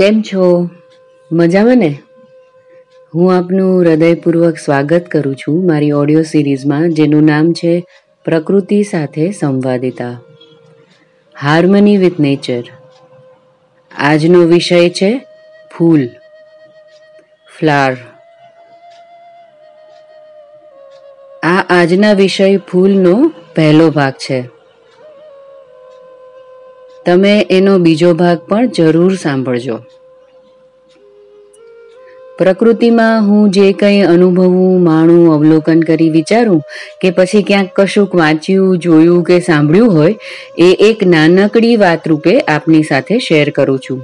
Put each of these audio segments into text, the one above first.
કેમ છો? મજામાં ને? હું આપનું હૃદયપૂર્વક સ્વાગત કરું છું મારી ઓડિયો સિરીઝમાં, જેનું નામ છે પ્રકૃતિ સાથે સંવાદિતા. હાર્મની વિથ નેચર આજનો વિષય છે ફૂલ. ફ્લાર આ આજના વિષય ફૂલનો પહેલો ભાગ છે. તમે એનો બીજો ભાગ પણ જરૂર સાંભળજો. પ્રકૃતિમાં હું જે કંઈ અનુભવું, માણું, અવલોકન કરી વિચારું કે પછી ક્યાંક કશુંક વાંચ્યું, જોયું કે સાંભળ્યું હોય, એ એક નાનકડી વાત રૂપે આપની સાથે શેર કરું છું.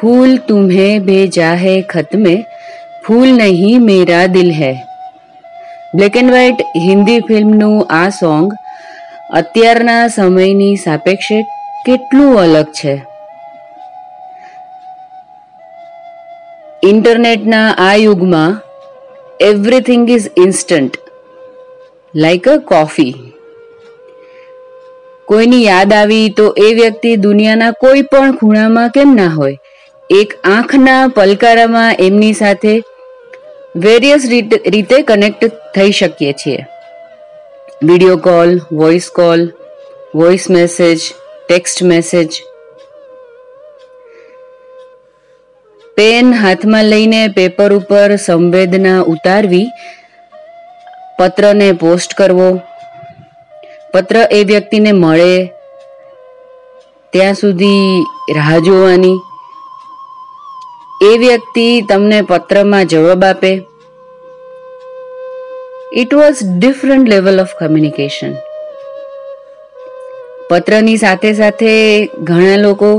ફૂલ તુમ્હે ભેજા હે ખતમે ફૂલ નહીં મેરા દિલ હૈ. બ્લેક એન્ડ વ્હાઇટ હિન્દી ફિલ્મનું આ સોંગ અત્યારના સમયની સાપેક્ષે કેટલું અલગ છે? ઇન્ટરનેટના આ યુગમાં everything is instant like a coffee કોઈની યાદ આવી તો એ વ્યક્તિ દુનિયાના કોઈ પણ ખૂણામાં કેમ ના હોય? એક આંખના પલકારામાં એમની સાથે વેરિયસ રીતે કનેક્ટ થઈ શકીએ છીએ. Video call voice call voice message text message pen હાથમાં લઈને પેપર ઉપર સંવેદના ઉતારવી, પત્રને પોસ્ટ કરવો. પત્ર એ વ્યક્તિને મળે, ત્યાં સુધી રાહ જોવાની. એ વ્યક્તિ તમને પત્રમાં જવાબ આપે. It was different level of communication પત્રની સાથે સાથે ઘણા લોકો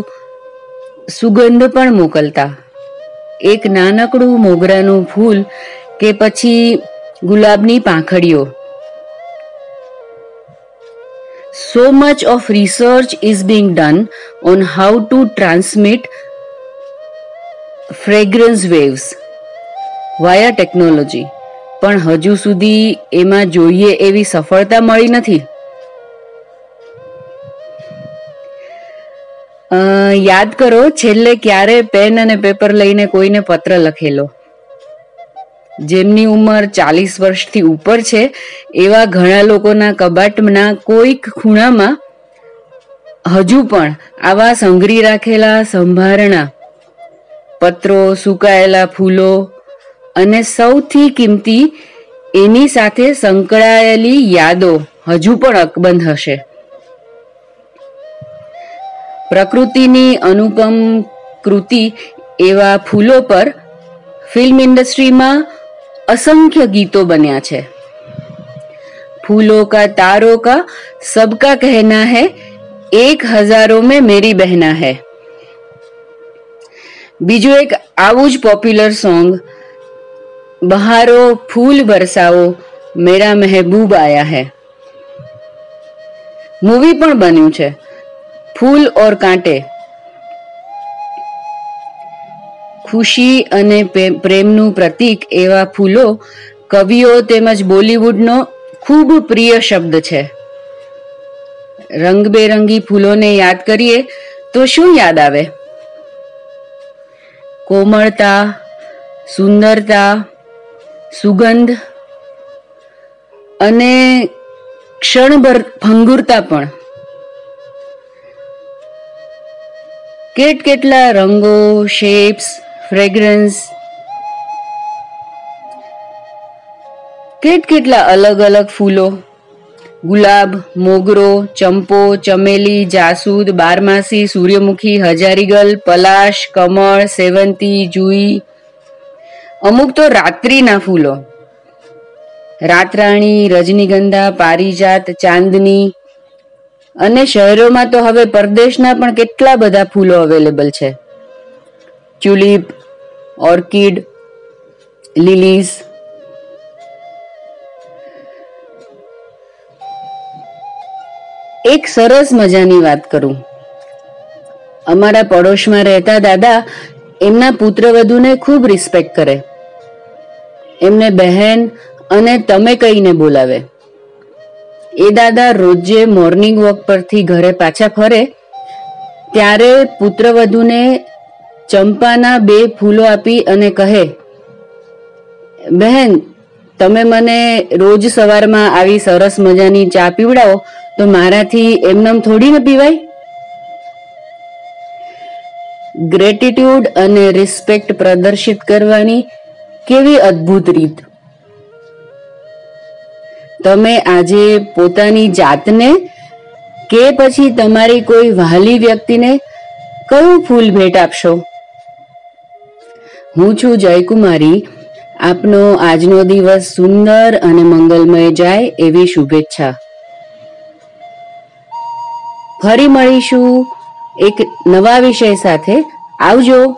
સુગંધ પણ મોકલતા એક નાનકડું મોગરાનું ફૂલ કે પછી ગુલાબની પાંખડીઓ so much of research is being done on how to transmit fragrance waves via technology પણ હજુ સુધી એમાં જોઈએ એવી સફળતા મળી નથી. યાદ કરો, છેલ્લે ક્યારે પેન અને પેપર લઈને કોઈને પત્ર લખેલો? જેમની ઉંમર ચાલીસ વર્ષથી ઉપર છે, એવા ઘણા લોકોના કબાટના કોઈક ખૂણામાં હજુ પણ આવા સંઘરી રાખેલા સંભારણા, પત્રો, સુકાયેલા ફૂલો અને સૌથી કિંમતી એની સાથે સંકળાયેલી યાદો હજુ પણ અકબંધ હશે. પ્રકૃતિની અનુપમ કૃતિ એવા ફૂલો પર ફિલ્મ ઇન્ડસ્ટ્રીમાં અસંખ્ય ગીતો બન્યા છે. ફૂલો કા તારો કા સબકા કહેના હૈ, એક હજારો મેં મેરી બહેના હૈ. બીજું એક આવું જ પોપ્યુલર સોંગ બહારો ફૂલ બરસાવો મેરા મહેબૂબ આયા હૈ. મૂવી પણ બન્યું છે. ફૂલ ઓર કાંટે. ખુશી અને પ્રેમનું પ્રતીક એવા ફૂલો, કવિઓ તેમજ બોલિવૂડનો ખૂબ પ્રિય શબ્દ છે. રંગબેરંગી ફૂલોને યાદ કરીએ તો શું યાદ આવે? કોમળતા, સુંદરતા સુગંધ અને ક્ષણભર ભંગુરતા પણ. કેટ કેટલા રંગો શેપ્સ ફ્રેગ્રન્સ કેટ કેટલા અલગ અલગ ફૂલો. ગુલાબ, મોગરો, ચંપો, ચમેલી, જાસૂદ, બારમાસી, સૂર્યમુખી, હજારીગલ, પલાશ, કમળ, સેવંતી, જુઈ અમુક તો રાત્રિના ફૂલો. રાતરાણી, રજનીગંધા, પારિજાત, ચાંદની અને શહેરોમાં તો હવે પરદેશના પણ કેટલા બધા ફૂલો અવેલેબલ છે. ટ્યુલિપ, ઓર્કિડ લીલીઝ એક સરસ મજાની વાત કરું. અમારા પડોશમાં રહેતા દાદા એમના પુત્રવધુને ખૂબ રિસ્પેક્ટ કરે. એમને બહેન અને તમે કહીને બોલાવે. એ દાદા રોજે મોર્નિંગ વોક પરથી ઘરે પાછા ફરે, ત્યારે પુત્રવધુને ચંપાના બે ફૂલો આપી અને કહે, બહેન, તમે મને રોજ સવારમાં આવી સરસ મજાની ચા પીવડાવો, તો મારાથી એમનેમ થોડી ને પીવાય? ગ્રેટિટ્યુડ અને રિસ્પેક્ટ પ્રદર્શિત કરવાની કેવી અદ્ભુત રીત. તમે આજે પોતાની જાતને કે પછી તમારી કોઈ વહાલી વ્યક્તિને કયું ફૂલ ભેટ આપશો? હું છું જયકુમારી. આપનો આજનો દિવસ સુંદર અને મંગલમય જાય એવી શુભેચ્છા. ફરી મળીશું એક નવા વિષય સાથે. આવજો.